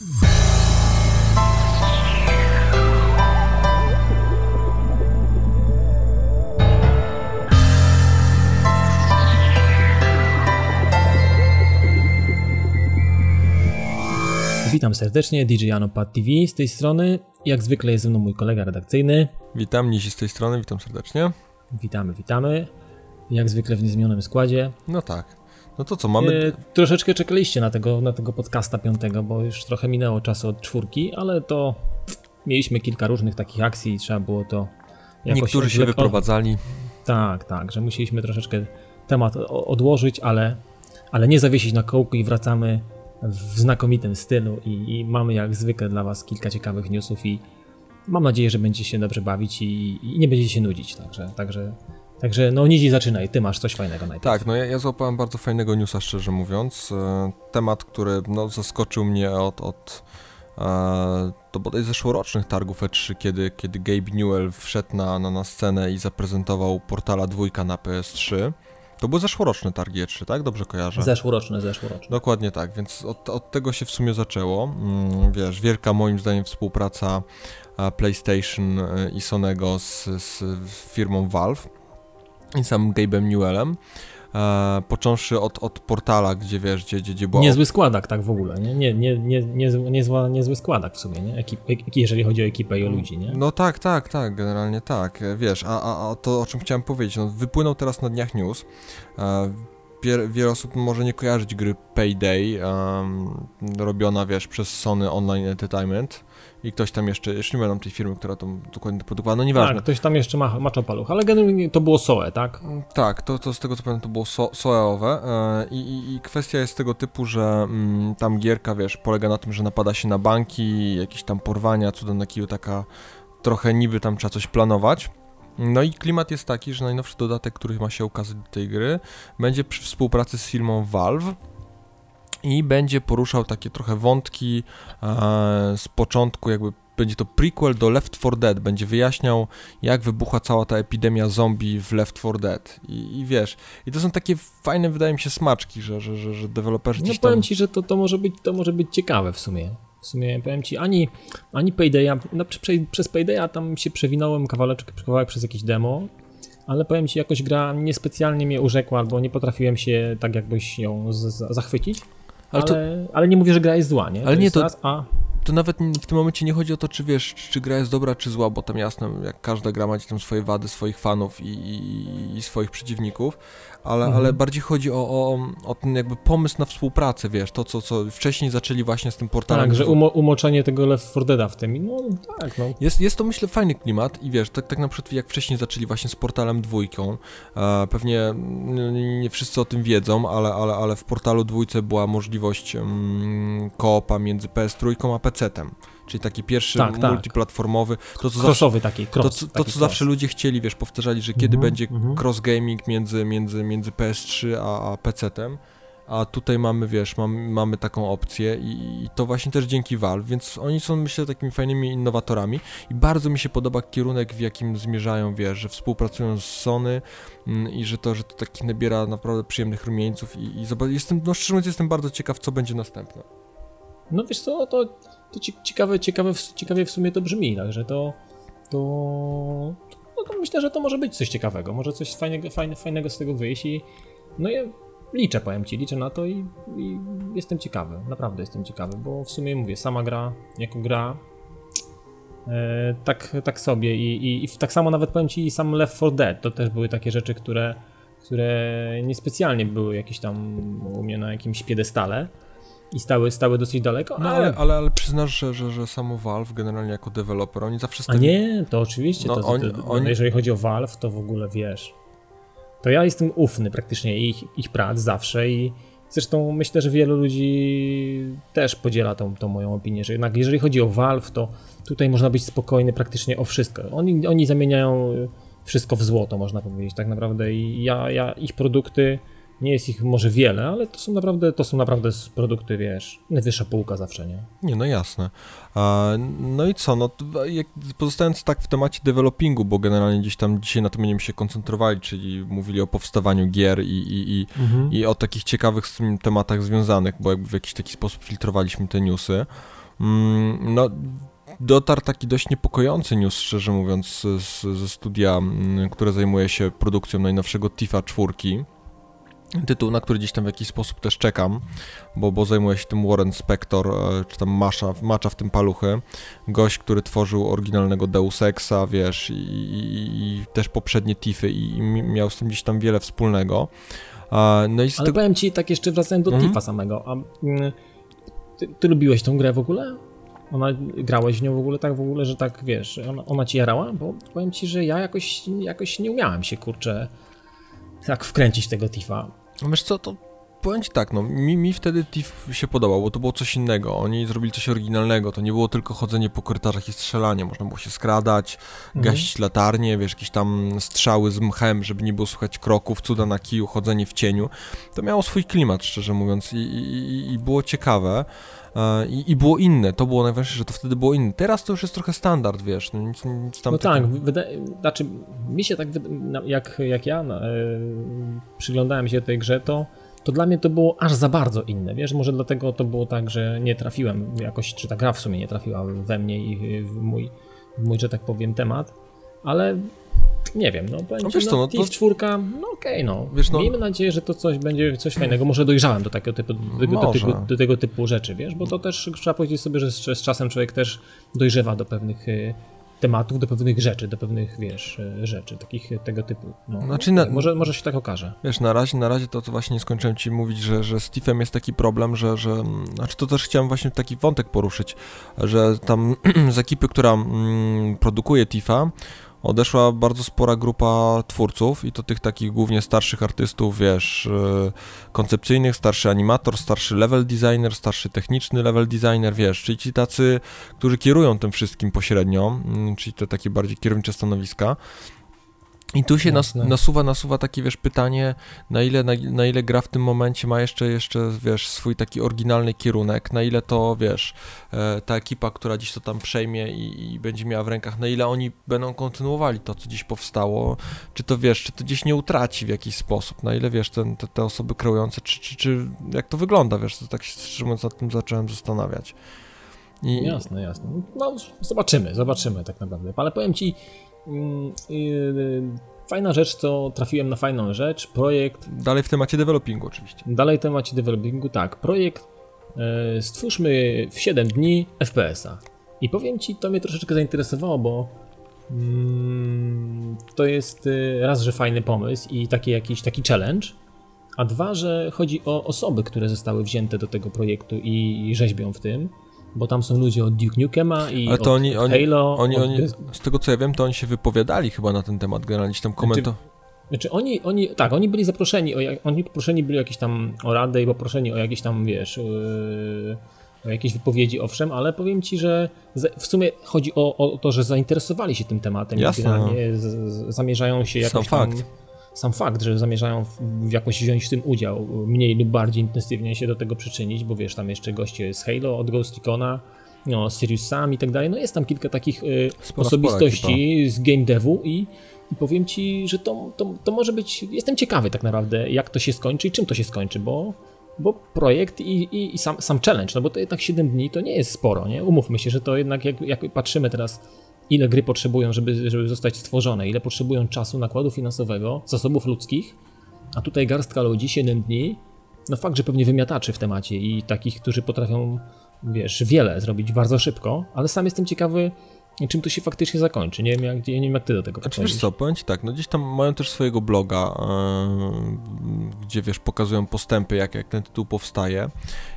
Witam serdecznie, DJ Pad TV z tej strony. Jak zwykle jest ze mną mój kolega redakcyjny. Witam, Nisi z tej strony, witam serdecznie. Witamy, witamy. Jak zwykle w niezmienionym składzie. No tak. No to co, mamy... E, troszeczkę czekaliście na tego, na tego podcasta piątego, bo już trochę minęło czasu od czwórki, ale to mieliśmy kilka różnych takich akcji i trzeba było to jakoś... Niektórzy się wyprowadzali. Tak, tak, że musieliśmy troszeczkę temat odłożyć, ale, ale nie zawiesić na kołku i wracamy w znakomitym stylu i, i, mamy jak zwykle dla Was kilka ciekawych newsów i mam nadzieję, że będziecie się dobrze bawić i, i nie będziecie się nudzić, także, także, także no Nizi zaczynaj, Ty masz coś fajnego najpierw. Tak, no ja, ja złapałem bardzo fajnego newsa, szczerze mówiąc, e, temat, który no, zaskoczył mnie od, od e, to bodaj zeszłorocznych targów E3, kiedy, kiedy Gabe Newell wszedł na, na, na scenę i zaprezentował Portala dwójka na PS3. To były zeszłoroczne targi E3, tak? Dobrze kojarzę? Zeszłoroczne, zeszłoroczne. Dokładnie tak, więc od, od tego się w sumie zaczęło. Mm, wiesz, wielka moim zdaniem współpraca PlayStation e, i Sonego z, z firmą Valve i samym Gabe'em Newellem e, począwszy od, od portala, gdzie wiesz, gdzie, gdzie, gdzie była... Niezły składak tak w ogóle, nie? Nie, nie, nie, niezły, niezła, niezły składak w sumie, nie? Ekip, jeżeli chodzi o ekipę i o ludzi, nie? No tak, tak, tak, generalnie tak, wiesz, a, a, a to o czym chciałem powiedzieć, no wypłynął teraz na dniach news, e, wiele osób może nie kojarzyć gry Payday, um, robiona, wiesz, przez Sony Online Entertainment, i ktoś tam jeszcze, jeszcze nie pamiętam tej firmy, która to dokładnie produkowała, no nieważne. Tak, ktoś tam jeszcze ma, macza paluch, ale generalnie to było SOE, tak? Mm, tak, to, to z tego co pamiętam to było so, SOE-owe e, i, i, i, kwestia jest tego typu, że mm, tam gierka, wiesz, polega na tym, że napada się na banki, jakieś tam porwania, cudem na kiju, taka trochę niby tam trzeba coś planować. No i klimat jest taki, że najnowszy dodatek, który ma się ukazać do tej gry, będzie przy współpracy z firmą Valve, i będzie poruszał takie trochę wątki e, z początku, jakby będzie to prequel do Left 4 Dead, będzie wyjaśniał, jak wybuchła cała ta epidemia zombie w Left 4 Dead. I, i wiesz, i to są takie fajne, wydaje mi się, smaczki, że, że, że, że deweloperzy No powiem ci, że to, to, może być, to może być ciekawe w sumie. W sumie powiem ci, ani, ani Paydaya, no, przez Paydaya tam się przewinąłem kawałek, kawałek przez jakieś demo, ale powiem ci, jakoś gra niespecjalnie mnie urzekła, albo nie potrafiłem się tak jakbyś ją z, z, zachwycić. Ale, to... ale, nie mówię, że gra jest zła, nie? Ale to nie, to, raz, a... to nawet w tym momencie nie chodzi o to, czy wiesz, czy gra jest dobra, czy zła, bo tam jasne, jak każda gra ma tam swoje wady, swoich fanów i, i, i swoich przeciwników, ale, mhm. ale bardziej chodzi o, o, o ten jakby pomysł na współpracę, wiesz, to co, co wcześniej zaczęli właśnie z tym portalem. Tak, że umo umoczenie tego Left 4 Deada w tym, no tak, no. Jest, jest to myślę fajny klimat i wiesz, tak, tak na przykład jak wcześniej zaczęli właśnie z portalem dwójką, e, pewnie nie, nie, wszyscy o tym wiedzą, ale, ale, ale w portalu dwójce była możliwość mm, koopa między PS3 a PC-tem czyli taki pierwszy tak, tak. multiplatformowy. To, co Crossowy zawsze, taki, cross, To, to, co zawsze ludzie chcieli, wiesz, powtarzali, że kiedy mm -hmm, będzie mm -hmm. cross gaming między, między, między PS3 a, a PC-tem, a tutaj mamy, wiesz, mamy, mamy taką opcję i, i, to właśnie też dzięki Valve, więc oni są, myślę, takimi fajnymi innowatorami i bardzo mi się podoba kierunek, w jakim zmierzają, wiesz, że współpracują z Sony mm, i że to, że to taki nabiera naprawdę przyjemnych rumieńców i, i jestem, no szczerze mówiąc, jestem bardzo ciekaw, co będzie następne. No wiesz co, to to ciekawe, ciekawe, ciekawie w sumie to brzmi, także to, to, no to myślę, że to może być coś ciekawego, może coś fajnego, fajne, fajnego z tego wyjść i no ja liczę, powiem Ci, liczę na to i, i, jestem ciekawy, naprawdę jestem ciekawy, bo w sumie mówię, sama gra, jako gra, e, tak, tak sobie I, i, i tak samo nawet powiem Ci sam Left 4 Dead, to też były takie rzeczy, które, które niespecjalnie były jakieś tam u mnie na jakimś piedestale, i stały, stały dosyć daleko. No ale, ale, ale przyznasz, że, że, że samo Valve generalnie jako deweloper, oni zawsze stali... A nie, to oczywiście, no, to, to, jeżeli chodzi o Valve, to w ogóle wiesz, to ja jestem ufny praktycznie ich, ich prac zawsze i zresztą myślę, że wielu ludzi też podziela tą, tą moją opinię, że jednak jeżeli chodzi o Valve, to tutaj można być spokojny praktycznie o wszystko. Oni, oni zamieniają wszystko w złoto, można powiedzieć tak naprawdę i ja, ja ich produkty nie jest ich może wiele, ale to są naprawdę, to są naprawdę produkty, wiesz, najwyższa półka zawsze, nie? Nie, no jasne. No i co, no pozostając tak w temacie developingu, bo generalnie gdzieś tam dzisiaj na tym będziemy się koncentrowali, czyli mówili o powstawaniu gier i, i, i, mhm. i o takich ciekawych z tym tematach związanych, bo jakby w jakiś taki sposób filtrowaliśmy te newsy. Mm, no, dotarł taki dość niepokojący news, szczerze mówiąc, z, ze studia, mm, które zajmuje się produkcją najnowszego Tifa 4. Tytuł, na który gdzieś tam w jakiś sposób też czekam, bo, bo zajmuje się tym Warren Spector, e, czy tam Masza, macza w tym paluchy. Gość, który tworzył oryginalnego Deus Exa, wiesz, i, i, i też poprzednie Tify i, i miał z tym gdzieś tam wiele wspólnego. No i Ale powiem ci, tak jeszcze wracając do mhm. Tifa samego, a mm, ty, ty lubiłeś tą grę w ogóle? Ona, grałeś w nią w ogóle tak w ogóle, że tak, wiesz, ona, ona ci jarała? Bo powiem ci, że ja jakoś, jakoś nie umiałem się, kurczę, tak wkręcić tego Tifa. No wiesz co, to powiem ci tak, no, mi, mi wtedy Tiff się podobał, bo to było coś innego. Oni zrobili coś oryginalnego. To nie było tylko chodzenie po korytarzach i strzelanie. Można było się skradać, mhm. gasić latarnie, wiesz, jakieś tam strzały z mchem, żeby nie było słychać kroków, cuda na kiju, chodzenie w cieniu. To miało swój klimat, szczerze mówiąc, i, i, i było ciekawe. E, I, I, było inne, to było najważniejsze, że to wtedy było inne. Teraz to już jest trochę standard, wiesz, no nic, nic. No tak, wydaje, znaczy mi się tak, jak, jak ja no, przyglądałem się tej grze, to, to dla mnie to było aż za bardzo inne, wiesz, może dlatego to było tak, że nie trafiłem jakoś, czy ta gra w sumie nie trafiła we mnie i w mój, w mój że tak powiem, temat, ale nie wiem, no powiem no, wiesz no, co, no, to... czwórka, no okej, okay, no. Wiesz, no. Miejmy nadzieję, że to coś będzie coś fajnego. Może dojrzałem do takiego typu, do, do, tego, do tego typu rzeczy, wiesz, bo to też trzeba powiedzieć sobie, że z, z czasem człowiek też dojrzewa do pewnych y, tematów, do pewnych rzeczy, do pewnych, wiesz, y, rzeczy, takich tego typu. No, znaczy na, może, może się tak okaże. Wiesz, na razie, na razie to, to właśnie nie skończyłem ci mówić, że, że z Tiffem jest taki problem, że, że, znaczy to też chciałem właśnie taki wątek poruszyć, że tam z ekipy, która mm, produkuje Tifa, odeszła bardzo spora grupa twórców i to tych takich głównie starszych artystów, wiesz, e, koncepcyjnych, starszy animator, starszy level designer, starszy techniczny level designer, wiesz, czyli ci tacy, którzy kierują tym wszystkim pośrednio, mm, czyli te takie bardziej kierownicze stanowiska. I tu się nas, nasuwa, nasuwa takie, wiesz, pytanie, na ile, na, na, ile gra w tym momencie ma jeszcze, jeszcze, wiesz, swój taki oryginalny kierunek, na ile to, wiesz, e, ta ekipa, która dziś to tam przejmie i, i, będzie miała w rękach, na ile oni będą kontynuowali to, co dziś powstało, czy to, wiesz, czy to gdzieś nie utraci w jakiś sposób, na ile, wiesz, ten, te, te osoby kreujące, czy, czy, czy jak to wygląda, wiesz, to tak się, szczerze mówiąc, nad tym zacząłem zastanawiać. I... Jasne, jasne. No, zobaczymy, zobaczymy tak naprawdę, ale powiem ci, fajna rzecz, co trafiłem na fajną rzecz. Projekt. Dalej w temacie developingu, oczywiście. Dalej w temacie developingu, tak. Projekt e, Stwórzmy w 7 dni FPS-a. I powiem ci, to mnie troszeczkę zainteresowało, bo mm, to jest e, raz, że fajny pomysł i taki jakiś taki challenge, a dwa, że chodzi o osoby, które zostały wzięte do tego projektu i rzeźbią w tym bo tam są ludzie od Duke Nukema i Ale to od, oni, od Halo. Oni, oni, z tego co ja wiem, to oni się wypowiadali chyba na ten temat, generalnie tam komento. Znaczy, znaczy oni, oni, tak, oni byli zaproszeni, o, oni poproszeni byli jakieś tam o radę i poproszeni o jakieś tam, wiesz, yy, o jakieś wypowiedzi, owszem, ale powiem ci, że w sumie chodzi o, o to, że zaintresowali się tym tematem Jasne. i generalnie z, z, zamierzają się jakoś Sam tam... Fakt sam fakt, że zamierzają w, jakoś wziąć w tym udział, mniej lub bardziej intensywnie się do tego przyczynić, bo wiesz, tam jeszcze goście z Halo, od Ghost Recona, no, Sirius Sam i tak dalej, no jest tam kilka takich y, spora, osobistości z game devu i, i powiem ci, że to, to, to może być, jestem ciekawy tak naprawdę, jak to się skończy i czym to się skończy, bo bo projekt i, i, i, sam, sam challenge, no bo to jednak 7 dni to nie jest sporo, nie? Umówmy się, że to jednak jak, jak patrzymy teraz ile gry potrzebują, żeby, żeby zostać stworzone, ile potrzebują czasu, nakładu finansowego, zasobów ludzkich, a tutaj garstka ludzi, 7 dni, no fakt, że pewnie wymiataczy w temacie i takich, którzy potrafią, wiesz, wiele zrobić bardzo szybko, ale sam jestem ciekawy, czym to się faktycznie zakończy. Nie wiem, jak, nie wiem, jak ty do tego znaczy, wiesz co, powiem ci tak, no gdzieś tam mają też swojego bloga, yy, gdzie wiesz, pokazują postępy, jak, jak ten tytuł powstaje.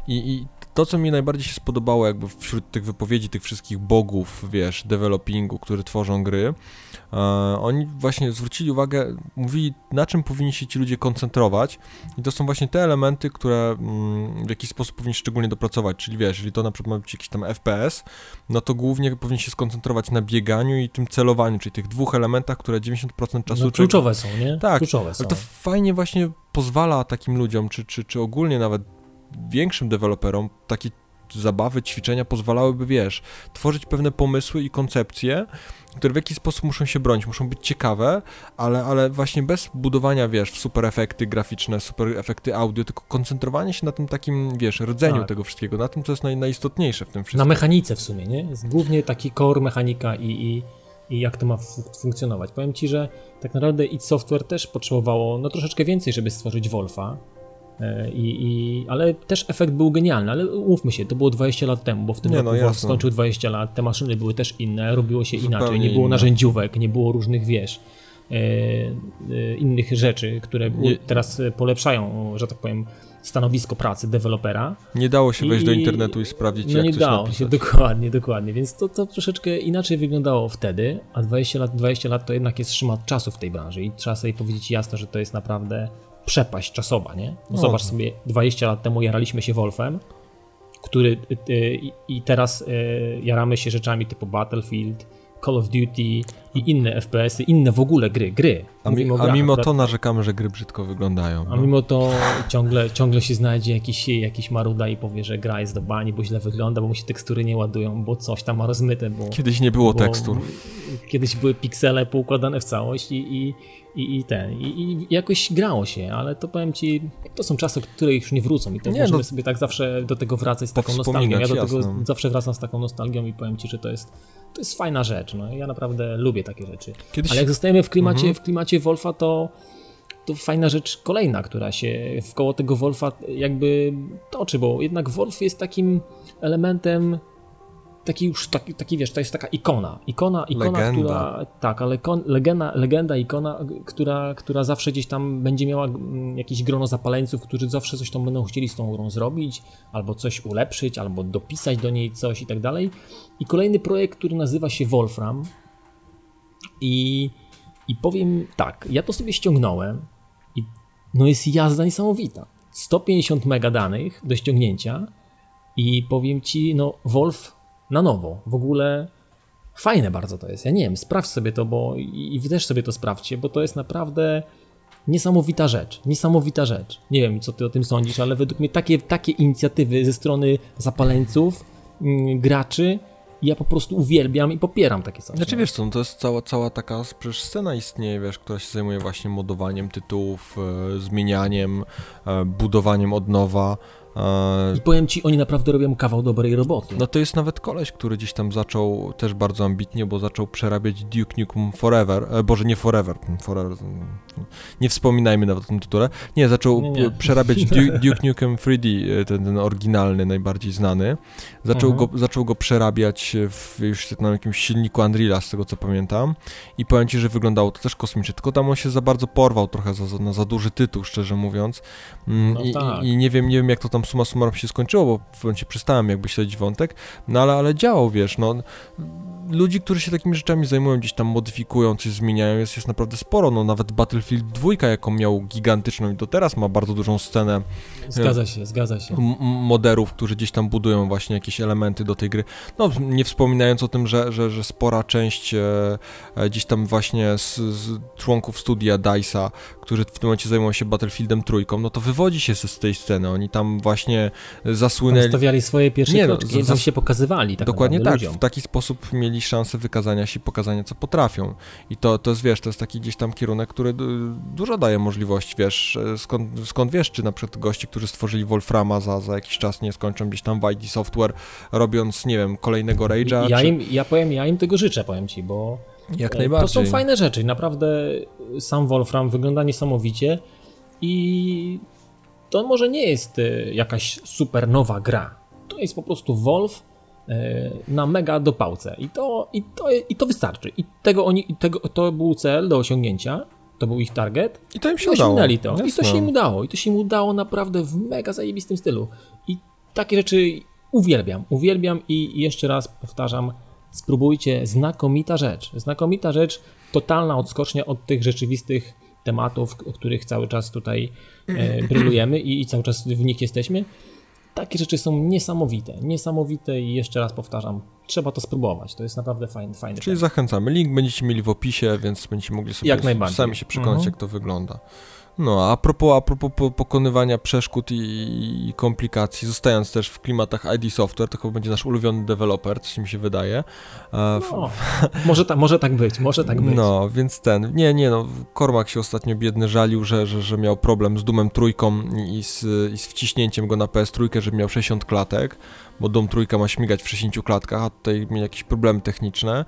I, i to, co mi najbardziej się spodobało jakby wśród tych wypowiedzi tych wszystkich bogów, wiesz, developingu, którzy tworzą gry, e, oni właśnie zwrócili uwagę, mówili na czym powinni się ci ludzie koncentrować i to są właśnie te elementy, które mm, w jakiś sposób powinni szczególnie dopracować, czyli wiesz, jeżeli to na przykład ma być jakiś tam FPS, no to głównie powinni się skoncentrować na bieganiu i tym celowaniu, czyli tych dwóch elementach, które 90% czasu... No, kluczowe są, nie? Tak, kluczowe są. ale to fajnie właśnie pozwala takim ludziom, czy, czy, czy ogólnie nawet większym deweloperom taki zabawy, ćwiczenia pozwalałyby, wiesz, tworzyć pewne pomysły i koncepcje, które w jakiś sposób muszą się bronić, muszą być ciekawe, ale, ale właśnie bez budowania, wiesz, w super efekty graficzne, super efekty audio, tylko koncentrowanie się na tym takim, wiesz, rdzeniu tak. tego wszystkiego, na tym, co jest naj, najistotniejsze w tym wszystkim. Na mechanice w sumie, nie? Jest głównie taki core mechanika i, i, i jak to ma funkcjonować. Powiem Ci, że tak naprawdę id Software też potrzebowało no troszeczkę więcej, żeby stworzyć Wolfa, I, i, ale też efekt był genialny, ale umówmy się, to było 20 lat temu, bo w tym nie, roku no, skończył 20 lat, te maszyny były też inne, robiło się Zupełnie inaczej, nie było inne. narzędziówek, nie było różnych, wiesz, e, e, innych rzeczy, które nie, teraz polepszają, że tak powiem, stanowisko pracy dewelopera. Nie dało się wejść I, do internetu i sprawdzić, no jak nie coś dało napisać. się, dokładnie, dokładnie, więc to, to troszeczkę inaczej wyglądało wtedy, a 20 lat, 20 lat to jednak jest szmat czasu w tej branży i trzeba sobie powiedzieć jasno, że to jest naprawdę przepaść czasowa, nie? No, zobacz sobie, 20 lat temu jaraliśmy się Wolfem, który y, y, i teraz y, jaramy się rzeczami typu Battlefield, Call of Duty i inne FPS-y, inne w ogóle gry, gry. A, mi, a mimo to narzekamy, że gry brzydko wyglądają. A no. mimo to ciągle, ciągle się znajdzie jakiś, jakiś maruda i powie, że gra jest do bani, bo źle wygląda, bo mu się tekstury nie ładują, bo coś tam ma rozmyte, bo... Kiedyś nie było tekstur. Kiedyś były piksele poukładane w całość i, i, i, i ten, i, i, jakoś grało się, ale to powiem ci, to są czasy, które już nie wrócą i to nie, możemy no, sobie tak zawsze do tego wracać z taką nostalgią. Ja do tego jasno. zawsze wracam z taką nostalgią i powiem ci, że to jest, to jest fajna rzecz, no ja naprawdę lubię takie rzeczy. Kiedyś... Ale jak zostajemy w klimacie, mhm. w klimacie Wolfa, to to fajna rzecz kolejna, która się w koło tego Wolfa jakby toczy, bo jednak Wolf jest takim elementem taki już, taki, taki wiesz, to jest taka ikona, ikona, ikona, legenda. która, tak, ale kon, legenda, legenda, ikona, która, która zawsze gdzieś tam będzie miała mm, jakieś grono zapaleńców, którzy zawsze coś tam będą chcieli z tą grą zrobić, albo coś ulepszyć, albo dopisać do niej coś i tak dalej. I kolejny projekt, który nazywa się Wolfram i, i powiem tak, ja to sobie ściągnąłem i no jest jazda niesamowita. 150 mega danych do ściągnięcia i powiem ci, no Wolf na nowo. W ogóle fajne bardzo to jest. Ja nie wiem, sprawdź sobie to, bo i wy też sobie to sprawdźcie, bo to jest naprawdę niesamowita rzecz. Niesamowita rzecz. Nie wiem, co ty o tym sądzisz, ale według mnie takie, takie inicjatywy ze strony zapaleńców, mm, ja po prostu uwielbiam i popieram takie coś. Znaczy wiesz co, no to jest cała, cała taka przecież scena istnieje, wiesz, która się zajmuje właśnie modowaniem tytułów, e, zmienianiem, e, budowaniem od nowa. I powiem ci, oni naprawdę robią kawał dobrej roboty. No to jest nawet koleś, który gdzieś tam zaczął też bardzo ambitnie, bo zaczął przerabiać Duke Nukem Forever, e, boże nie Forever, Forever, nie wspominajmy nawet o tym tytule, nie, zaczął nie, nie. przerabiać Duke, Duke Nukem 3D, e, ten, ten, oryginalny, najbardziej znany, zaczął, mhm. go, zaczął go przerabiać w, już na jakimś silniku Unreala, z tego co pamiętam i powiem ci, że wyglądało to też kosmicznie, tylko tam on się za bardzo porwał trochę za, za, na za duży tytuł, szczerze mówiąc mm, no I, tak. i nie wiem, nie wiem jak to tam suma summarum się skończyło, bo w momencie przestałem jakby śledzić wątek, no ale, ale działał, wiesz, no ludzi, którzy się takimi rzeczami zajmują, gdzieś tam modyfikują, coś zmieniają, jest, jest naprawdę sporo. No nawet Battlefield 2, jaką miał gigantyczną i do teraz ma bardzo dużą scenę. Zgadza się, zgadza się. Moderów, którzy gdzieś tam budują właśnie jakieś elementy do tej gry. No nie wspominając o tym, że, że, że spora część e, e gdzieś tam właśnie z, z członków studia DICE'a, którzy w tym momencie zajmują się Battlefieldem trójką, no to wywodzi się z, z tej sceny. Oni tam właśnie zasłynęli... Tam stawiali swoje pierwsze nie, no, kroczki, no, się pokazywali. Tak dokładnie tak, ludziom. w taki sposób mieli mieli szansę wykazania się, pokazania co potrafią. I to, to jest, wiesz, to jest taki gdzieś tam kierunek, który dużo daje możliwość, wiesz, skąd, skąd wiesz, czy na przykład goście, którzy stworzyli Wolframa za, za jakiś czas nie skończą gdzieś tam w ID Software, robiąc, nie wiem, kolejnego Rage'a. Ja, czy... im, ja powiem, ja im tego życzę, powiem ci, bo Jak najbardziej. to są fajne rzeczy. Naprawdę sam Wolfram wygląda niesamowicie i to może nie jest e, jakaś super nowa gra. To jest po prostu Wolf E, na mega dopałce i to, i to, i to wystarczy. I tego oni, i tego, to był cel do osiągnięcia, to był ich target. I to im się udało. to. I to się im udało. I to się im udało naprawdę w mega zajebistym stylu. I takie rzeczy uwielbiam. Uwielbiam i jeszcze raz powtarzam, spróbujcie. Znakomita rzecz. Znakomita rzecz, totalna odskocznia od tych rzeczywistych tematów, o których cały czas tutaj e, brylujemy i, i cały czas w nich jesteśmy. Takie rzeczy są niesamowite, niesamowite i jeszcze raz powtarzam, trzeba to spróbować. To jest naprawdę fajny, fajny Czyli zachęcamy. Link będziecie mieli w opisie, więc będziecie mogli sobie sami się przekonać, mhm. jak to wygląda. No, a propos, a propos po, pokonywania przeszkód i, i, komplikacji, zostając też w klimatach ID Software, to chyba będzie nasz ulubiony deweloper, coś mi się wydaje. E, no, może, ta, może tak być, może tak być. No, więc ten, nie, nie no, Kormak się ostatnio biedny żalił, że, że, że miał problem z Dumem trójką i z, i z wciśnięciem go na PS3, żeby miał 60 klatek, bo Dum trójka ma śmigać w 60 klatkach, a tutaj miał jakieś problemy techniczne.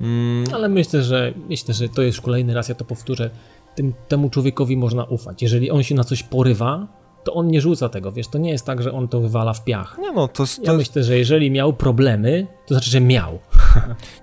Mm. Ale myślę, że myślę, że to jest kolejny raz, ja to powtórzę, tym, temu człowiekowi można ufać. Jeżeli on się na coś porywa, to on nie rzuca tego, wiesz, to nie jest tak, że on to wywala w piach. Nie no, to, to... Ja myślę, że jeżeli miał problemy, to znaczy, że miał.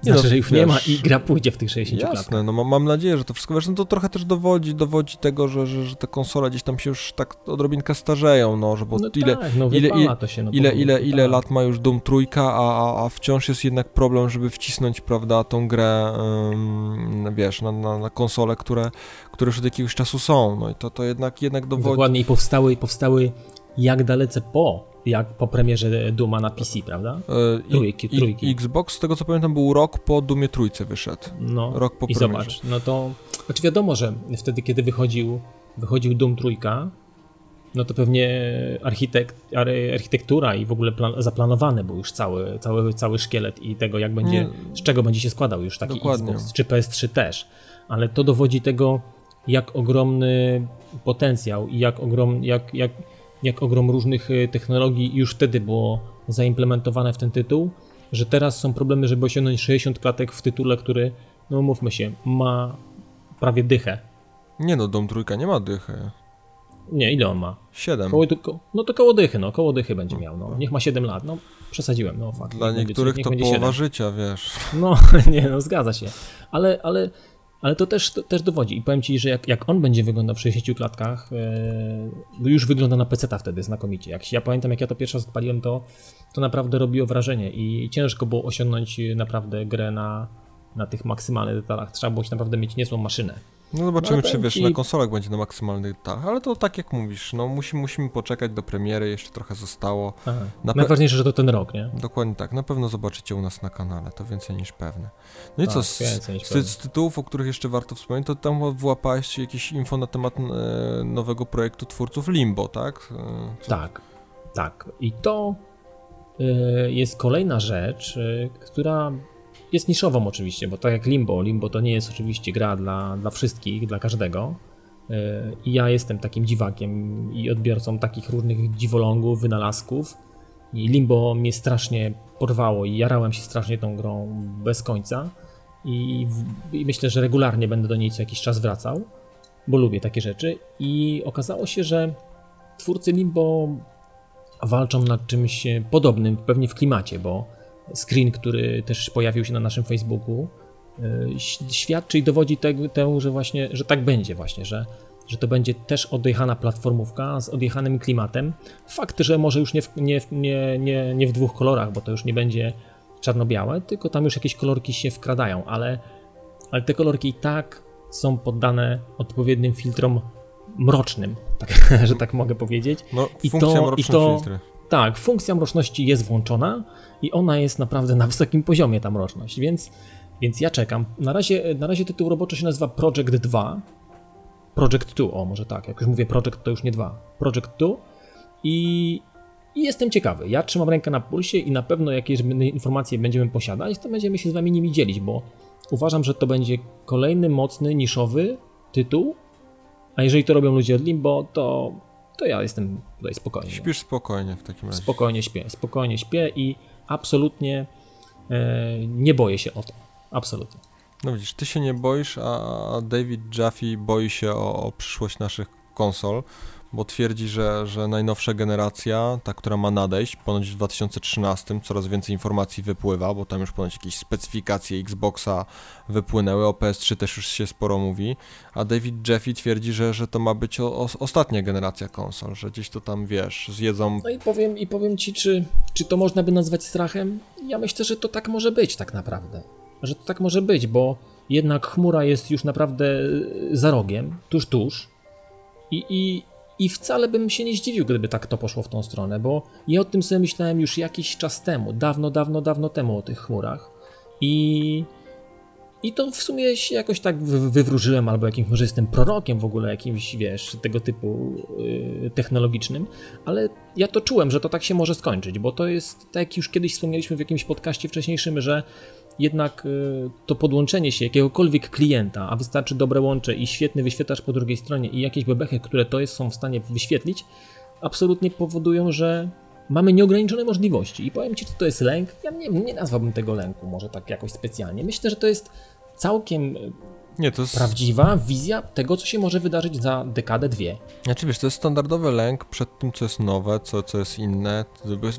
Nie znaczy, no, że już wiesz, nie ma i gra pójdzie w tych 60 Jasne, klatkach. no mam nadzieję, że to wszystko, wiesz, no to trochę też dowodzi, dowodzi tego, że, że, że te konsole gdzieś tam się już tak odrobinkę starzeją, no, że bo no ile, tak, no ile, ile, to się, no, ile, ile, ile tak. lat ma już Doom trójka, a, a, wciąż jest jednak problem, żeby wcisnąć, prawda, tą grę, um, wiesz, na, na, na konsole, które, które już od jakiegoś czasu są, no i to, to jednak, jednak dowodzi. Dokładnie i powstały, powstały jak dalece po jak po premierze Duma na PC, prawda? E, trójki, I, trójki. Xbox, z tego co pamiętam, był rok po Dumie trójce wyszedł. No, rok po i premierze. zobacz, no to, znaczy wiadomo, że wtedy, kiedy wychodził, wychodził Doom trójka, no to pewnie architekt, architektura i w ogóle plan, zaplanowany był już cały, cały, cały szkielet i tego, jak będzie, Nie. z czego będzie się składał już taki Dokładnie. Xbox, czy PS3 też. Ale to dowodzi tego, jak ogromny potencjał i jak, ogrom, jak, jak, jak ogrom różnych y, technologii już wtedy było zaimplementowane w ten tytuł, że teraz są problemy, żeby osiągnąć 60 klatek w tytule, który, no mówmy się, ma prawie dychę. Nie no, Dom Trójka nie ma dychy. Nie, ile on ma? 7. Koło, no to koło dychy, no, koło dychy będzie miał, no. Niech ma 7 lat, no, przesadziłem, no fakt. Dla niektórych to połowa 7. życia, wiesz. No, nie, no, zgadza się. Ale, ale ale to też, to też dowodzi. I powiem Ci, że jak, jak on będzie wyglądał w 60 klatkach, yy, już wygląda na PC wtedy znakomicie. Jak, ja pamiętam, jak ja to pierwszy raz odpaliłem, to, to naprawdę robiło wrażenie i ciężko było osiągnąć naprawdę grę na, na tych maksymalnych detalach. Trzeba było się naprawdę mieć niezłą maszynę. No zobaczymy, no, czy wiesz, i... na konsolach będzie na maksymalnych tak, ale to tak jak mówisz, no musimy, musimy poczekać do premiery, jeszcze trochę zostało. Na Najważniejsze, że to ten rok, nie? Dokładnie tak, na pewno zobaczycie u nas na kanale, to więcej niż pewne. No i tak, co, z, z, z, tytułów, o których jeszcze warto wspomnieć, to tam włapałeś jakieś info na temat e, nowego projektu twórców Limbo, tak? E? Tak, tak. I to e, jest kolejna rzecz, e, która jest niszową oczywiście, bo tak jak Limbo, Limbo to nie jest oczywiście gra dla, dla wszystkich, dla każdego. E, I ja jestem takim dziwakiem i odbiorcą takich różnych dziwolągów, wynalazków. I Limbo mnie strasznie porwało i jarałem się strasznie tą grą bez końca. I, I, myślę, że regularnie będę do niej co jakiś czas wracał, bo lubię takie rzeczy. I okazało się, że twórcy Limbo walczą nad czymś podobnym, pewnie w klimacie, bo screen, który też pojawił się na naszym Facebooku, e, świadczy i dowodzi temu, że właśnie, że tak będzie właśnie, że, że to będzie też odjechana platformówka z odjechanym klimatem. Fakt, że może już nie w, nie, nie, nie, nie w dwóch kolorach, bo to już nie będzie czarno-białe, tylko tam już jakieś kolorki się wkradają, ale, ale te kolorki i tak są poddane odpowiednim filtrom mrocznym, tak, że tak mogę powiedzieć. No, I to, i to, filtry. Tak, funkcja mroczności jest włączona i ona jest naprawdę na wysokim poziomie, ta mroczność, więc, więc ja czekam. Na razie, na razie tytuł roboczy się nazywa Project 2. Project 2, o może tak, jak już mówię Project, to już nie 2. Project 2 i, i jestem ciekawy. Ja trzymam rękę na pulsie i na pewno jakieś informacje będziemy posiadać, to będziemy się z wami nimi dzielić, bo uważam, że to będzie kolejny mocny, niszowy tytuł, a jeżeli to robią ludzie od Limbo, to to ja jestem tutaj spokojny. Śpisz spokojnie w takim razie. Spokojnie śpię, spokojnie śpię i absolutnie e, nie boję się o to. Absolutnie. No widzisz, ty się nie boisz, a David Jaffe boi się o, o przyszłość naszych konsol, bo twierdzi, że, że najnowsza generacja, ta, która ma nadejść, ponoć w 2013, coraz więcej informacji wypływa, bo tam już ponoć jakieś specyfikacje Xboxa wypłynęły, o PS3 też już się sporo mówi, a David Jeffy twierdzi, że, że to ma być o, o, ostatnia generacja konsol, że gdzieś to tam, wiesz, zjedzą... No i powiem, i powiem ci, czy, czy to można by nazwać strachem? Ja myślę, że to tak może być tak naprawdę. Że to tak może być, bo jednak chmura jest już naprawdę za rogiem, tuż, tuż. I, i, i wcale bym się nie zdziwił, gdyby tak to poszło w tą stronę, bo ja o tym sobie myślałem już jakiś czas temu, dawno, dawno, dawno temu o tych chmurach. I, I to w sumie się jakoś tak wywróżyłem, albo jakimś, może jestem prorokiem w ogóle jakimś, wiesz, tego typu yy, technologicznym, ale ja to czułem, że to tak się może skończyć, bo to jest, tak jak już kiedyś wspomnieliśmy w jakimś podcaście wcześniejszym, że jednak yy, to podłączenie się jakiegokolwiek klienta, a wystarczy dobre łącze i świetny wyświetlacz po drugiej stronie i jakieś bebechy, które to jest, są w stanie wyświetlić, absolutnie powodują, że mamy nieograniczone możliwości. I powiem Ci, że to jest lęk. Ja nie, nie nazwałbym tego lęku, może tak jakoś specjalnie. Myślę, że to jest całkiem nie, to jest... prawdziwa wizja tego, co się może wydarzyć za dekadę, dwie. Znaczy wiesz, to jest standardowy lęk przed tym, co jest nowe, co, co jest inne.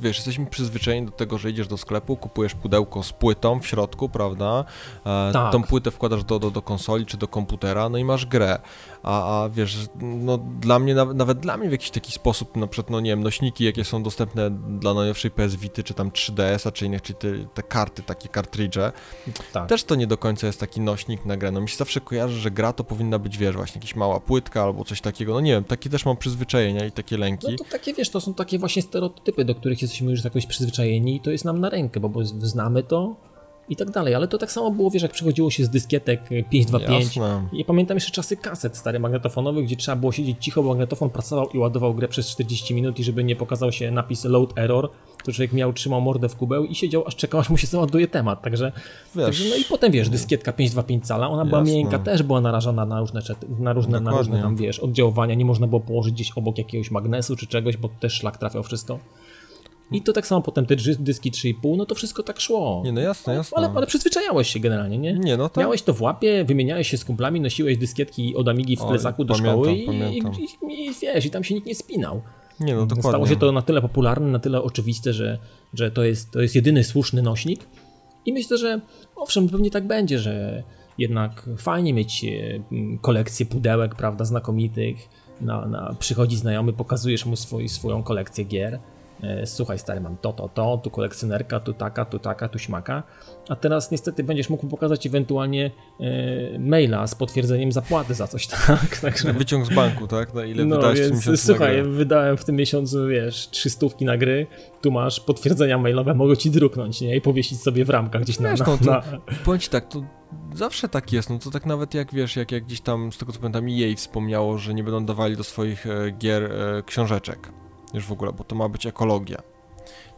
Wiesz, jesteśmy przyzwyczajeni do tego, że idziesz do sklepu, kupujesz pudełko z płytą w środku, prawda? E, tak. Tą płytę wkładasz do, do, do konsoli czy do komputera, no i masz grę. A, a wiesz, no dla mnie, nawet, dla mnie w jakiś taki sposób, na przykład, no nie wiem, nośniki, jakie są dostępne dla najnowszej PS Vity, czy tam 3DS-a, czy innych, czy te, te karty, takie kartridże, tak. też to nie do końca jest taki nośnik na grę. No mi się zawsze kojarzy, że gra to powinna być, wiesz, właśnie jakaś mała płytka albo coś takiego. No nie wiem, takie też mam przyzwyczajenia i takie lęki. No to takie, wiesz, to są takie właśnie stereotypy, do których jesteśmy już jakoś przyzwyczajeni i to jest nam na rękę, bo, bo znamy to, i tak dalej, ale to tak samo było, wiesz, jak przechodziło się z dyskietek 525. Jasne. I pamiętam jeszcze czasy kaset stary magnetofonowych, gdzie trzeba było siedzieć cicho, bo magnetofon pracował i ładował grę przez 40 minut i żeby nie pokazał się napis load error, to człowiek miał, trzymał mordę w kubeł i siedział, aż czekał, aż mu się załaduje temat, także, także no i potem, wiesz, dyskietka 525 cala, ona była Jasne. miękka, też była narażona na różne, na różne, na różne tam, wiesz, oddziaływania, nie można było położyć gdzieś obok jakiegoś magnesu czy czegoś, bo też szlak trafiał wszystko. I to tak samo potem te dyski 3,5, no to wszystko tak szło. Nie, no jasne, jasne. Ale, ale przyzwyczajałeś się generalnie, nie? Nie, no tak. Miałeś to w łapie, wymieniałeś się z kumplami, nosiłeś dyskietki od Amigi w plecaku do pamiętam, szkoły i, pamiętam. I, i, i, wiesz, i tam się nikt nie spinał. Nie, no dokładnie. Stało się to na tyle popularne, na tyle oczywiste, że, że to, jest, to jest jedyny słuszny nośnik. I myślę, że owszem, pewnie tak będzie, że jednak fajnie mieć e, kolekcję pudełek, prawda, znakomitych. Na, na, przychodzi znajomy, pokazujesz mu swój, swoją kolekcję gier słuchaj stary, mam to, to, to, tu kolekcjonerka, tu taka, tu taka, tu śmaka, a teraz niestety będziesz mógł pokazać ewentualnie e, maila z potwierdzeniem zapłaty za coś, tak? Także... Wyciąg z banku, tak? Na ile no, wydałeś więc, w tym miesiącu Słuchaj, wydałem w tym miesiącu, wiesz, trzy stówki na gry, tu masz potwierdzenia mailowe, mogę ci druknąć, nie? I powiesić sobie w ramkach gdzieś na... Wiesz, no, to, Powiem ci tak, to zawsze tak jest, no to tak nawet jak wiesz, jak, jak gdzieś tam, z tego co pamiętam, EA wspomniało, że nie będą dawali do swoich e, gier e, książeczek już w ogóle, bo to ma być ekologia.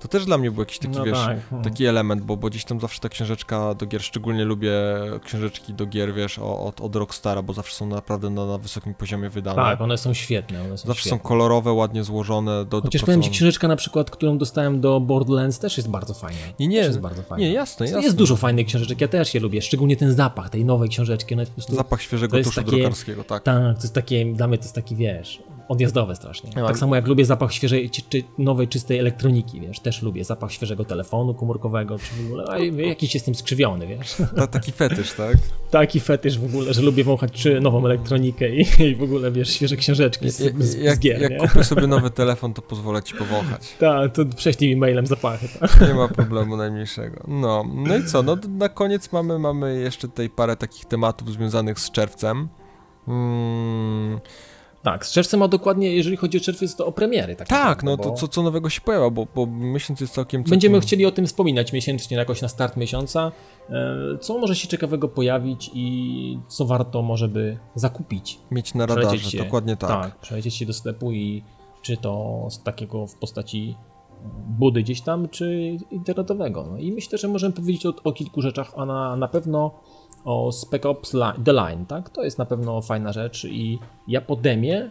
To też dla mnie był jakiś taki, no wiesz, tak. Hmm. taki element, bo, bo gdzieś tam zawsze ta książeczka do gier, szczególnie lubię książeczki do gier, wiesz, od, od Rockstara, bo zawsze są naprawdę na, na wysokim poziomie wydane. Tak, one są świetne. One są zawsze świetne. są kolorowe, ładnie złożone. Do, Chociaż powiem ci, książeczka na przykład, którą dostałem do Borderlands też jest bardzo fajna. Nie, nie. Jest bardzo fajna. Nie, jasne, jasne. Jest dużo fajnych książeczek, ja też je lubię, szczególnie ten zapach tej nowej książeczki. Prostu, Zapach świeżego tuszu takie, drukarskiego, tak. Tak, to jest takie, dla mnie to jest taki, wiesz, odjazdowe strasznie. Ja tak samo jak lubię zapach świeżej, czy, nowej, czystej elektroniki, wiesz, też lubię zapach świeżego telefonu komórkowego, czy w ogóle, a jakiś jestem skrzywiony, wiesz. Ta, taki fetysz, tak? Taki fetysz w ogóle, że lubię wąchać czy nową elektronikę i, i w ogóle, wiesz, świeże książeczki z, z, jak, z gier, Jak kupię sobie nowy telefon, to pozwolę ci powąchać. Tak, to prześlij mi mailem zapachy. Tak? Nie ma problemu najmniejszego. No, no i co, no na koniec mamy, mamy jeszcze tutaj parę takich tematów związanych z czerwcem. Hmm... Tak, z czerwcem, a dokładnie, jeżeli chodzi o czerwiec, to o premiery. Tak, tak no bo... to co, co nowego się pojawia, bo, bo miesiąc jest całkiem... całkiem... Będziemy chcieli o tym wspominać miesięcznie, jakoś na start miesiąca. E, co może się ciekawego pojawić i co warto może by zakupić. Mieć na radarze, się, dokładnie tak. Tak, przelecieć się do sklepu i czy to z takiego w postaci budy gdzieś tam, czy internetowego. No i myślę, że możemy powiedzieć o, o kilku rzeczach, a na, na pewno o Spec Ops The Line, tak? To jest na pewno fajna rzecz i ja po demie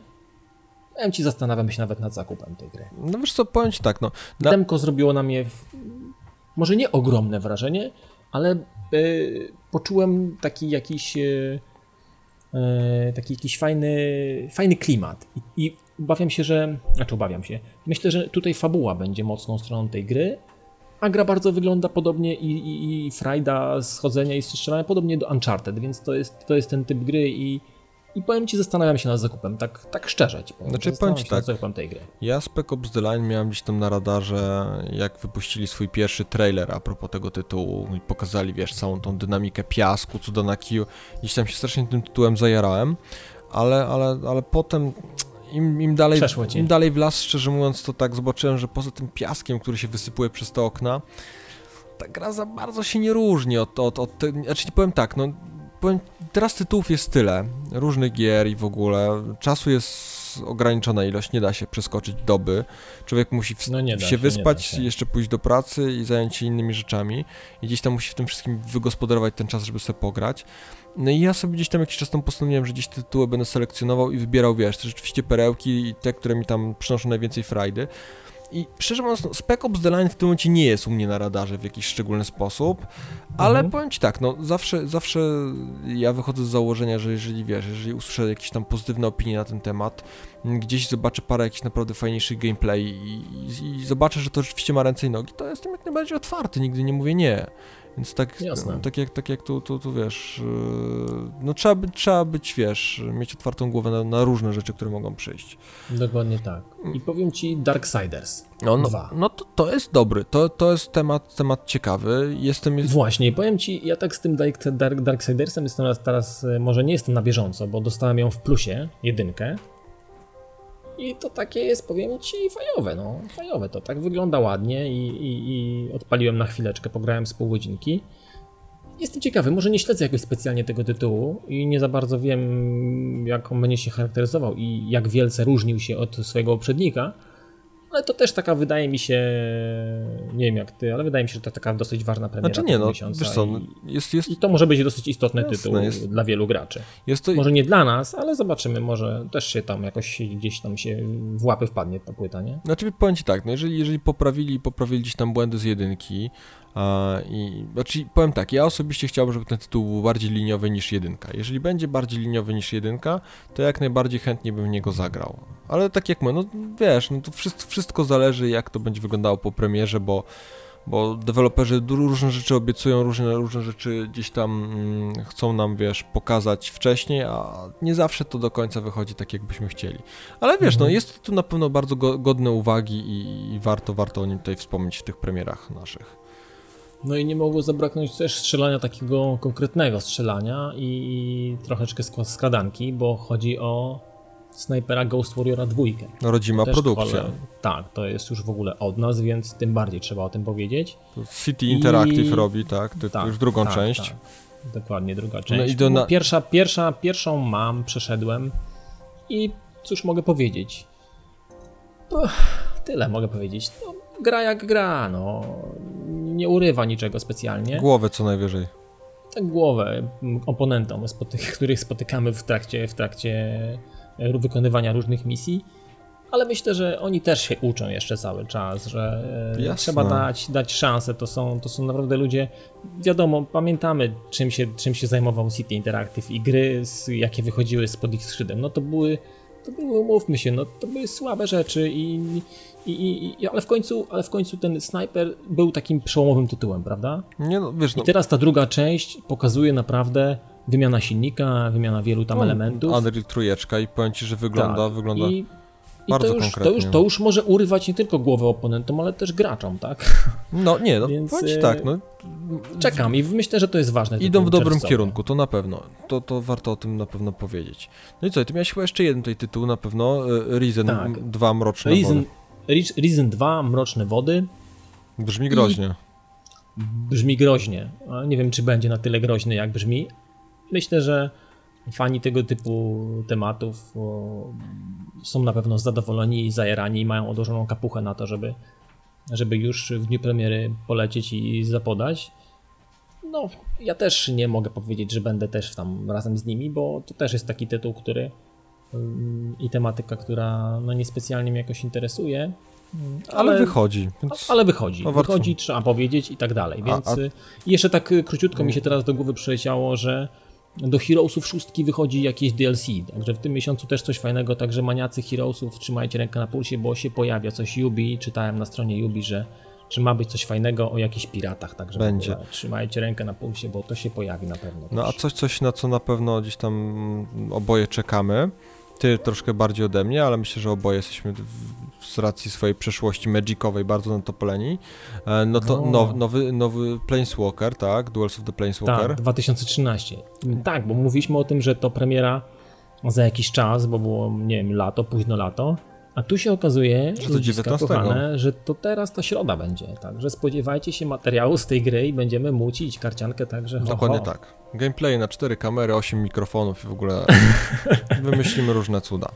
ja ci zastanawiam się nawet nad zakupem tej gry. No wiesz co, powiem ci tak, no. Na... Demko zrobiło na mnie może nie ogromne wrażenie, ale y, poczułem taki jakiś y, y, taki jakiś fajny, fajny klimat I, i obawiam się, że, znaczy obawiam się, myślę, że tutaj fabuła będzie mocną stroną tej gry, a gra bardzo wygląda podobnie i, i, i frajda schodzenia i strzelania podobnie do Uncharted, więc to jest, to jest ten typ gry i, i powiem ci, zastanawiam się nad zakupem, tak, tak szczerze ci powiem. Znaczy, powiem ci tak, tej gry. ja Spec Ops The Line miałem gdzieś tam na radarze, jak wypuścili swój pierwszy trailer a propos tego tytułu i pokazali, wiesz, całą tą dynamikę piasku, cuda na kiju, gdzieś tam się strasznie tym tytułem zajarałem, ale, ale, ale potem im, im, dalej, im dalej w las, szczerze mówiąc, to tak zobaczyłem, że poza tym piaskiem, który się wysypuje przez te okna, ta gra za bardzo się nie różni od, od, od te, znaczy powiem tak, no powiem, teraz tytułów jest tyle, różnych gier i w ogóle, czasu jest ograniczona ilość, nie da się przeskoczyć doby, człowiek musi w, no się, się, wyspać, się. jeszcze pójść do pracy i zająć się innymi rzeczami i gdzieś tam musi w tym wszystkim wygospodarować ten czas, żeby sobie pograć. No i ja sobie gdzieś tam jakiś czas temu postanowiłem, że gdzieś tytuły będę selekcjonował i wybierał, wiesz, te rzeczywiście perełki i te, które mi tam przynoszą najwięcej frajdy. I szczerze mówiąc, no, Spec Ops The Line w tym momencie nie jest u mnie na radarze w jakiś szczególny sposób, ale mhm. powiem ci tak, no zawsze, zawsze ja wychodzę z założenia, że jeżeli wiesz, jeżeli usłyszę jakieś tam pozytywne opinie na ten temat, gdzieś zobaczę parę jakichś naprawdę fajniejszych gameplay i, i, i zobaczę, że to rzeczywiście ma ręce i nogi, to jestem jak najbardziej otwarty, nigdy nie mówię nie. Więc tak, Jasne. tak jak, tak jak tu, tu, tu wiesz, yy, no trzeba, by, trzeba być, wiesz, mieć otwartą głowę na, na, różne rzeczy, które mogą przyjść. Dokładnie tak. I powiem ci Darksiders no, no, no to, to jest dobry, to, to jest temat, temat ciekawy. Jestem... Właśnie, powiem ci, ja tak z tym Dark, Dark, Darksidersem jestem teraz, teraz, e, może nie jestem na bieżąco, bo dostałem ją w plusie, jedynkę, i to takie jest, powiem ci, fajowe, no. Fajowe to tak wygląda ładnie i, i, i odpaliłem na chwileczkę, pograłem z pół godzinki. Jestem ciekawy, może nie śledzę jakoś specjalnie tego tytułu i nie za bardzo wiem, jak on będzie się charakteryzował i jak wielce różnił się od swojego poprzednika, ale to też taka wydaje mi się, nie wiem jak ty, ale wydaje mi się, że to taka dosyć ważna premiera znaczy nie, no, miesiąca. Co, no, jest, jest... I to może być dosyć istotny Jasne, tytuł jest... dla wielu graczy. Jest to... Może nie dla nas, ale zobaczymy, może też się tam jakoś gdzieś tam się w łapy wpadnie ta płyta, nie? Znaczy powiem ci tak, no jeżeli, jeżeli poprawili, poprawili gdzieś tam błędy z jedynki, i, znaczy, powiem tak, ja osobiście chciałbym, żeby ten tytuł był bardziej liniowy niż jedynka. Jeżeli będzie bardziej liniowy niż jedynka, to jak najbardziej chętnie bym w niego zagrał. Ale tak jak my, no wiesz, no to wszystko, wszystko zależy jak to będzie wyglądało po premierze, bo, bo deweloperzy różne rzeczy obiecują, różne, różne rzeczy gdzieś tam mm, chcą nam, wiesz, pokazać wcześniej, a nie zawsze to do końca wychodzi tak, jakbyśmy chcieli. Ale wiesz, no mhm. jest tu na pewno bardzo go, godne uwagi i, i warto, warto o nim tutaj wspomnieć w tych premierach naszych. No i nie mogło zabraknąć też strzelania takiego konkretnego strzelania i troszeczkę skradanki, bo chodzi o snajpera Ghost Warriora 2. No, rodzima produkcja. tak, to jest już w ogóle od nas, więc tym bardziej trzeba o tym powiedzieć. City Interactive I... robi, tak? To, tak, już drugą tak, część. Tak. Dokładnie, druga no część. No na... pierwsza, pierwsza, pierwszą mam, przeszedłem i cóż mogę powiedzieć? tyle mogę powiedzieć. No, gra jak gra, no. Nie urywa niczego specjalnie. Głowę co najwyżej. Tak, głowę oponentom, których spotykamy w trakcie, w trakcie e, wykonywania różnych misji. Ale myślę, że oni też się uczą jeszcze cały czas, że e, Jasne. trzeba dać, dać szansę. To są, to są naprawdę ludzie. Wiadomo, pamiętamy, czym się, czym się zajmował City Interactive i gry, jakie wychodziły spod ich skrzydłem. No to były to były, umówmy się, no to były słabe rzeczy i, i, i, ale, w końcu, ale w końcu ten Sniper był takim przełomowym tytułem, prawda? Nie no, wiesz, no. I teraz ta druga część pokazuje naprawdę wymiana silnika, wymiana wielu tam no, elementów. Unreal trójeczka i powiem Ci, że wygląda, tak. wygląda... I i Bardzo to już, konkretnie. To już, to już może urywać nie tylko głowę oponentom, ale też graczom, tak? No nie, no Więc, tak, e, no. Czekam i myślę, że to jest ważne. Idą w dobrym kierunku, to na pewno. To, to warto o tym na pewno powiedzieć. No i co, ty miałeś chyba jeszcze jeden tutaj tytuł na pewno, e, Reason tak. 2 Mroczne Reason, Wody. Reason 2 Mroczne Wody. Brzmi groźnie. I brzmi groźnie. Nie wiem, czy będzie na tyle groźny, jak brzmi. Myślę, że fani tego typu tematów są na pewno zadowoleni i zajerani i mają odłożoną kapuchę na to, żeby, żeby już w dniu premiery polecieć i zapodać. No, ja też nie mogę powiedzieć, że będę też tam razem z nimi, bo to też jest taki tytuł, który mm, i tematyka, która no niespecjalnie mnie jakoś interesuje. Ale, ale wychodzi. Więc... Ale wychodzi. No wychodzi, trzeba powiedzieć i tak dalej. Więc a, a... jeszcze tak króciutko mi się teraz do głowy przyleciało, że do Heroesów szóstki wychodzi jakieś DLC, także w tym miesiącu też coś fajnego, także maniacy Heroesów trzymajcie rękę na pulsie, bo się pojawia coś Yubi, czytałem na stronie Yubi, że, że ma być coś fajnego o jakichś piratach, także będzie. trzymajcie rękę na pulsie, bo to się pojawi na pewno. No a coś, coś na co na pewno gdzieś tam oboje czekamy, ty troszkę bardziej ode mnie, ale myślę, że oboje jesteśmy z racji swojej przeszłości magicowej bardzo natopoleni. E, no to now, nowy, nowy Planeswalker, tak? Duels of the Planeswalker. Tak, 2013. Tak, bo mówiliśmy o tym, że to premiera za jakiś czas, bo było, nie wiem, lato, późno lato. A tu się okazuje, że to 19. Kochane, że to teraz ta środa będzie, także spodziewajcie się materiału z tej gry i będziemy mucić karciankę także. Ho, Dokładnie ho. tak. Gameplay na 4 kamery, 8 mikrofonów i w ogóle wymyślimy różne cuda.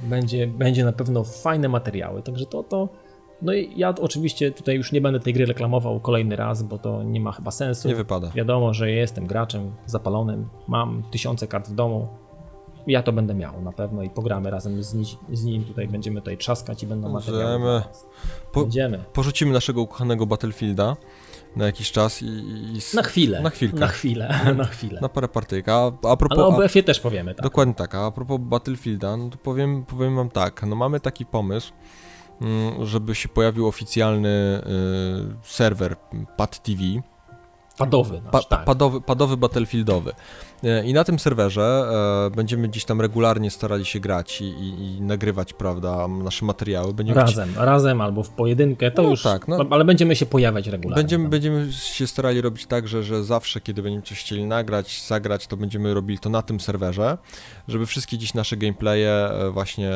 Będzie, będzie na pewno fajne materiały, także to, to no i ja oczywiście tutaj już nie będę tej gry reklamował kolejny raz, bo to nie ma chyba sensu. Nie wypada. Wiadomo, że jestem graczem zapalonym, mam tysiące kart w domu, ja to będę miał na pewno i pogramy razem z, z nim. Tutaj będziemy tutaj trzaskać i będą materiały. Po, Będziemy. Porzucimy naszego ukochanego Battlefielda na jakiś czas i, i na chwilę. Na chwilkę. Na chwilę, na chwilę. Na parę partyjek. A, a propos, Ale o BF-ie też powiemy, tak. Dokładnie tak. A propos Battlefielda, no to powiem, powiem wam tak. No mamy taki pomysł, mm, żeby się pojawił oficjalny y, serwer Pad TV. Padowy, nasz, pa, tak. padowy, padowy battlefieldowy. E, I na tym serwerze e, będziemy gdzieś tam regularnie starali się grać i, i, i nagrywać, prawda, nasze materiały. Będziemy razem, razem albo w pojedynkę, to no, już, tak, no, ale będziemy się pojawiać regularnie. Będziemy, będziemy się starali robić tak, że, że zawsze, kiedy będziemy coś chcieli nagrać, zagrać, to będziemy robili to na tym serwerze, żeby wszystkie dziś nasze gameplaye e, właśnie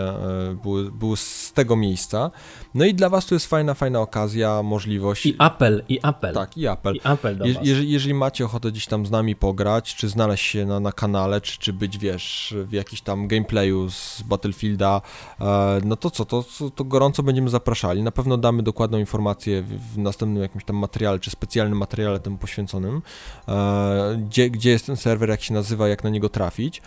były, były z tego miejsca. No i dla was to jest fajna, fajna okazja, możliwość. I apel, i apel. Tak, i apel. I apel do Je, jeżeli, jeżeli macie ochotę gdzieś tam z nami pograć, czy znaleźć się na, na kanale, czy, czy być, wiesz, w jakiś tam gameplayu z Battlefielda, e, no to co, to, to gorąco będziemy zapraszali. Na pewno damy dokładną informację w, w następnym jakimś tam materiale, czy specjalnym materiale temu poświęconym, e, gdzie, gdzie jest ten serwer, jak się nazywa, jak na niego trafić.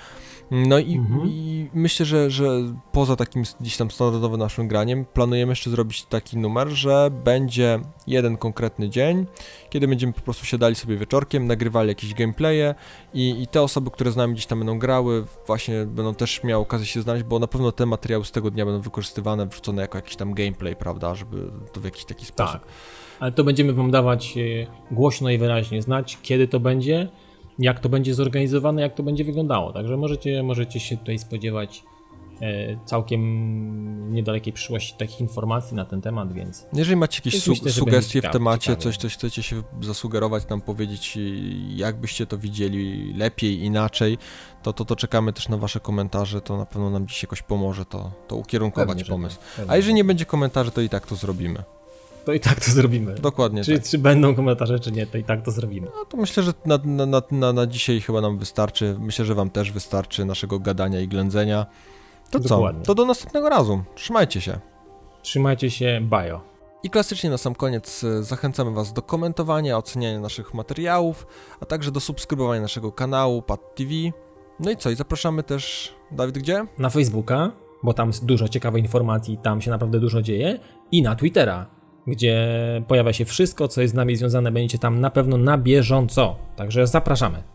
No i, mhm. i, myślę, że, że poza takim gdzieś tam standardowym naszym graniem, planujemy jeszcze zrobić taki numer, że będzie jeden konkretny dzień, kiedy będziemy po prostu siadali sobie wieczorkiem, nagrywali jakieś gameplaye i, i te osoby, które z nami gdzieś tam będą grały, właśnie będą też miały okazję się znaleźć, bo na pewno te materiały z tego dnia będą wykorzystywane, wrzucone jako jakiś tam gameplay, prawda, żeby to w jakiś taki sposób. Tak. Ale to będziemy wam dawać e, głośno i wyraźnie znać, kiedy to będzie, jak to będzie zorganizowane, jak to będzie wyglądało. Także możecie, możecie się tutaj spodziewać e, całkiem niedalekiej przyszłości takich informacji na ten temat, więc... Jeżeli macie jakieś su myślę, sugestie w temacie, coś, coś chcecie się zasugerować, nam powiedzieć, jak byście to widzieli lepiej, inaczej, to, to, to czekamy też na wasze komentarze, to na pewno nam dziś jakoś pomoże to, to ukierunkować Pewnie, pomysł. Tak. A jeżeli nie będzie komentarzy, to i tak to zrobimy to i tak to zrobimy. Dokładnie czy, tak. Czy będą komentarze, czy nie, to i tak to zrobimy. No to myślę, że na, na, na, na dzisiaj chyba nam wystarczy. Myślę, że wam też wystarczy naszego gadania i ględzenia. To Dokładnie. co? To do następnego razu. Trzymajcie się. Trzymajcie się, bajo. I klasycznie na sam koniec e, zachęcamy Was do komentowania, oceniania naszych materiałów, a także do subskrybowania naszego kanału Pad TV. No i co? I zapraszamy też, Dawid, gdzie? Na Facebooka, bo tam jest dużo ciekawej informacji, tam się naprawdę dużo dzieje, i na Twittera gdzie pojawia się wszystko, co jest z nami związane. Będziecie tam na pewno na bieżąco. Także zapraszamy.